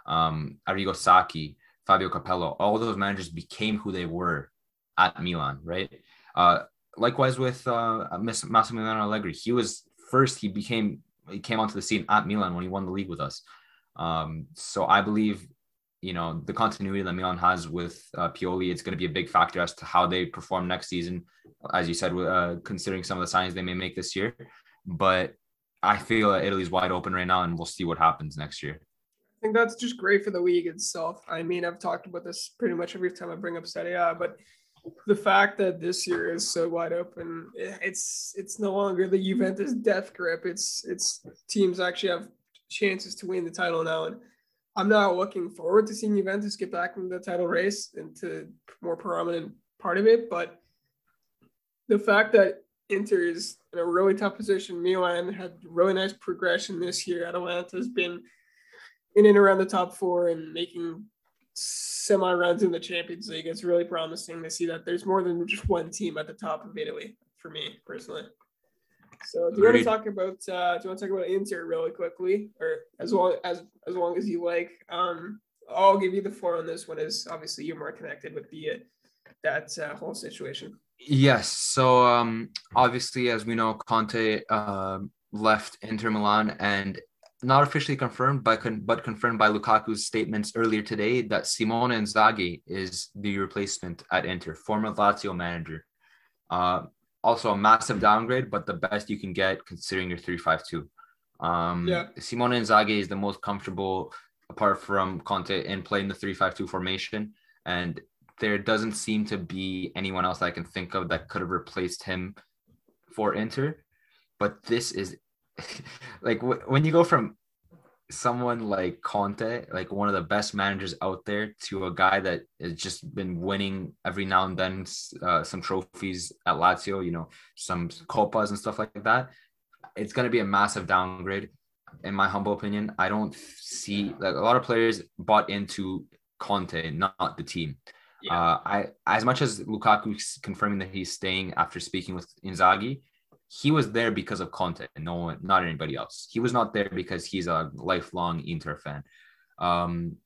Um, Arrigo Sacchi, Fabio Capello, all those managers became who they were at Milan, right? Uh, likewise with uh, Massimiliano Allegri, he was first. He became he came onto the scene at Milan when he won the league with us. Um, so I believe you know the continuity that Milan has with uh, Pioli, it's going to be a big factor as to how they perform next season. As you said, uh, considering some of the signs they may make this year, but I feel that Italy's wide open right now, and we'll see what happens next year. I think that's just great for the league itself. I mean, I've talked about this pretty much every time I bring up Serie A, but the fact that this year is so wide open, it's it's no longer the Juventus death grip. It's it's teams actually have chances to win the title now, and I'm not looking forward to seeing Juventus get back into the title race into more prominent part of it. But the fact that Inter is in a really tough position, Milan had really nice progression this year. Atalanta has been in and around the top four and making semi runs in the Champions League. It's really promising to see that there's more than just one team at the top of Italy for me personally. So do you want to talk about uh, do you want to talk about Inter really quickly, or as long as as long as you like? Um, I'll give you the floor on this one. Is obviously you're more connected with the that uh, whole situation. Yes. So um, obviously, as we know, Conte uh, left Inter Milan, and not officially confirmed, but con- but confirmed by Lukaku's statements earlier today that Simone Inzaghi is the replacement at Inter, former Lazio manager. Uh, also a massive downgrade, but the best you can get considering your 352. Um, yeah. Simone Inzaghi is the most comfortable apart from Conte in playing the 352 formation. And there doesn't seem to be anyone else I can think of that could have replaced him for Inter. But this is like when you go from someone like Conte, like one of the best managers out there, to a guy that has just been winning every now and then uh, some trophies at Lazio, you know, some copas and stuff like that. It's going to be a massive downgrade, in my humble opinion. I don't see like a lot of players bought into Conte, not the team. Yeah. Uh, I as much as Lukaku confirming that he's staying after speaking with Inzaghi, he was there because of Conte, no one, not anybody else. He was not there because he's a lifelong Inter fan. Um,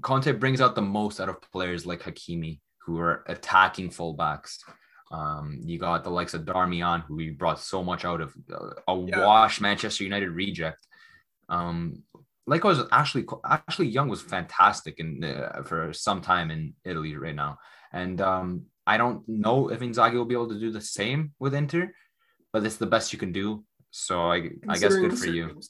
Conte brings out the most out of players like Hakimi, who are attacking fullbacks. Um, you got the likes of Darmian, who he brought so much out of uh, a yeah. wash Manchester United reject. Um, likewise, Ashley Ashley Young was fantastic in uh, for some time in Italy right now, and um, I don't know if Inzaghi will be able to do the same with Inter, but it's the best you can do. So I, I guess good for you.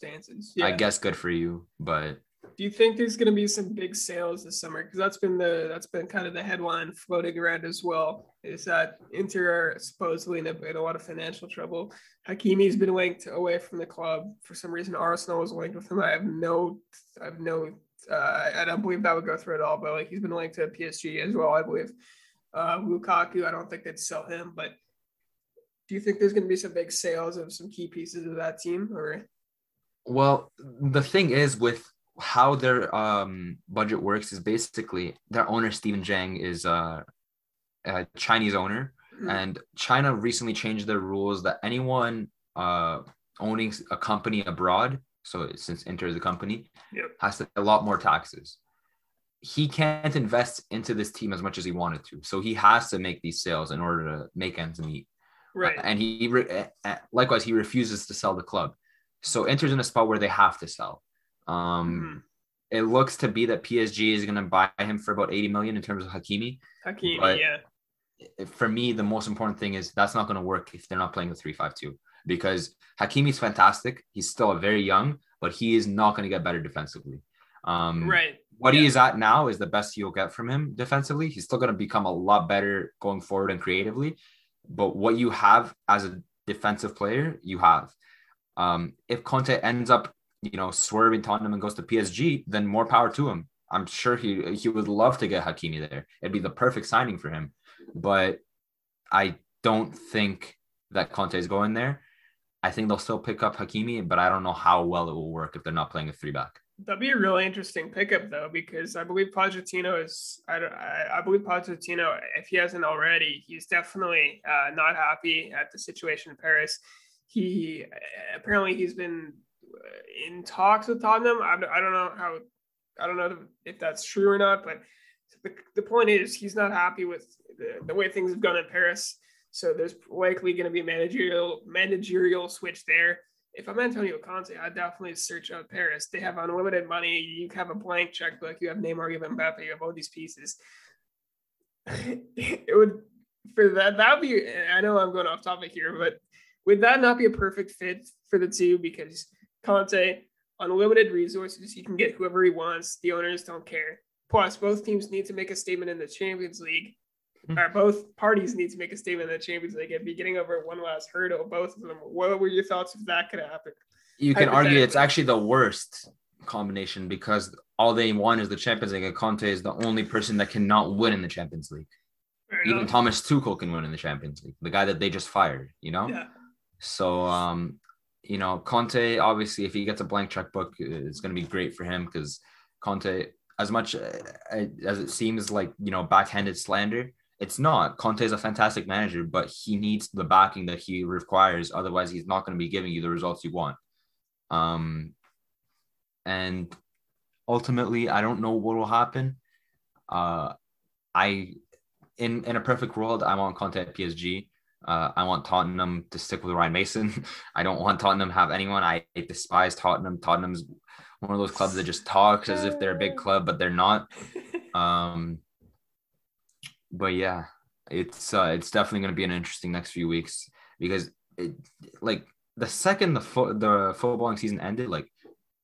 Yeah. I guess good for you. But do you think there's going to be some big sales this summer? Because that's been the that's been kind of the headline floating around as well. Is that Inter are supposedly in a, in a lot of financial trouble? Hakimi's been linked away from the club for some reason. Arsenal was linked with him. I have no, I have no, uh, I don't believe that would go through at all. But like he's been linked to PSG as well. I believe. Uh, Lukaku, I don't think they'd sell him, but do you think there's going to be some big sales of some key pieces of that team or? Well, the thing is with how their um, budget works is basically their owner Steven Zhang is uh, a Chinese owner, mm-hmm. and China recently changed their rules that anyone uh, owning a company abroad, so since Inter's a company, yep. has to pay a lot more taxes he can't invest into this team as much as he wanted to. So he has to make these sales in order to make ends meet. Right. and he likewise he refuses to sell the club. So Inter's in a spot where they have to sell. Um, mm-hmm. It looks to be that PSG is going to buy him for about 80 million in terms of Hakimi. Hakimi, yeah. For me, the most important thing is that's not going to work if they're not playing the 352 because Hakimi's fantastic. He's still very young, but he is not going to get better defensively. Um, right what yeah. he is at now is the best you'll get from him defensively. He's still going to become a lot better going forward and creatively. But what you have as a defensive player, you have. Um, if Conte ends up, you know, swerving Tottenham and goes to PSG, then more power to him. I'm sure he he would love to get Hakimi there. It'd be the perfect signing for him. But I don't think that Conte is going there. I think they'll still pick up Hakimi, but I don't know how well it will work if they're not playing a three back. That'd be a really interesting pickup though, because I believe Pochettino is. I, I, I believe Pochettino, if he hasn't already, he's definitely uh, not happy at the situation in Paris. He apparently he's been in talks with Tottenham. I, I don't know how. I don't know if that's true or not, but the, the point is he's not happy with the, the way things have gone in Paris. So there's likely going to be a managerial managerial switch there if I'm Antonio Conte, I'd definitely search out Paris. They have unlimited money. You have a blank checkbook. You have Neymar, you have Mbappe, you have all these pieces. it would for that that would be. I know I'm going off topic here, but would that not be a perfect fit for the two? Because Conte, unlimited resources, he can get whoever he wants. The owners don't care. Plus, both teams need to make a statement in the Champions League uh, both parties need to make a statement in the Champions League and be getting over one last hurdle. Both of them. What were your thoughts if that could happen? You can argue it's actually the worst combination because all they won is the Champions League, and Conte is the only person that cannot win in the Champions League. Even. Thomas Tuchel can win in the Champions League, the guy that they just fired. You know. Yeah. So, um, you know, Conte obviously, if he gets a blank checkbook, it's going to be great for him because Conte, as much uh, as it seems like you know backhanded slander, it's not. Conte is a fantastic manager, but he needs the backing that he requires. Otherwise, he's not going to be giving you the results you want. Um, and ultimately, I don't know what will happen. Uh, I, in in a perfect world, I want Conte at PSG. Uh, I want Tottenham to stick with Ryan Mason. I don't want Tottenham to have anyone. I despise Tottenham. Tottenham's one of those clubs that just talks as if they're a big club, but they're not. Um, but yeah, it's uh, it's definitely going to be an interesting next few weeks because it like the second the fo- the footballing season ended, like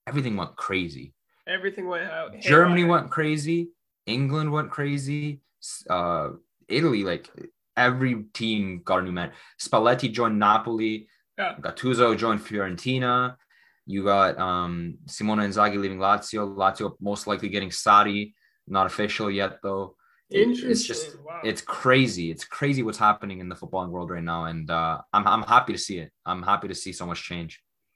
everything went crazy. Everything went out. Germany went crazy. England went crazy. Uh, Italy, like every team got a new man. Spalletti joined Napoli. Yeah. Gattuso joined Fiorentina. You got um, Simone Inzaghi leaving Lazio. Lazio most likely getting Sarri. Not official yet though. Interesting. It's just wow. it's crazy. It's crazy what's happening in the footballing world right now, and uh, I'm I'm happy to see it. I'm happy to see so much change.